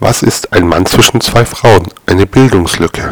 Was ist ein Mann zwischen zwei Frauen? Eine Bildungslücke.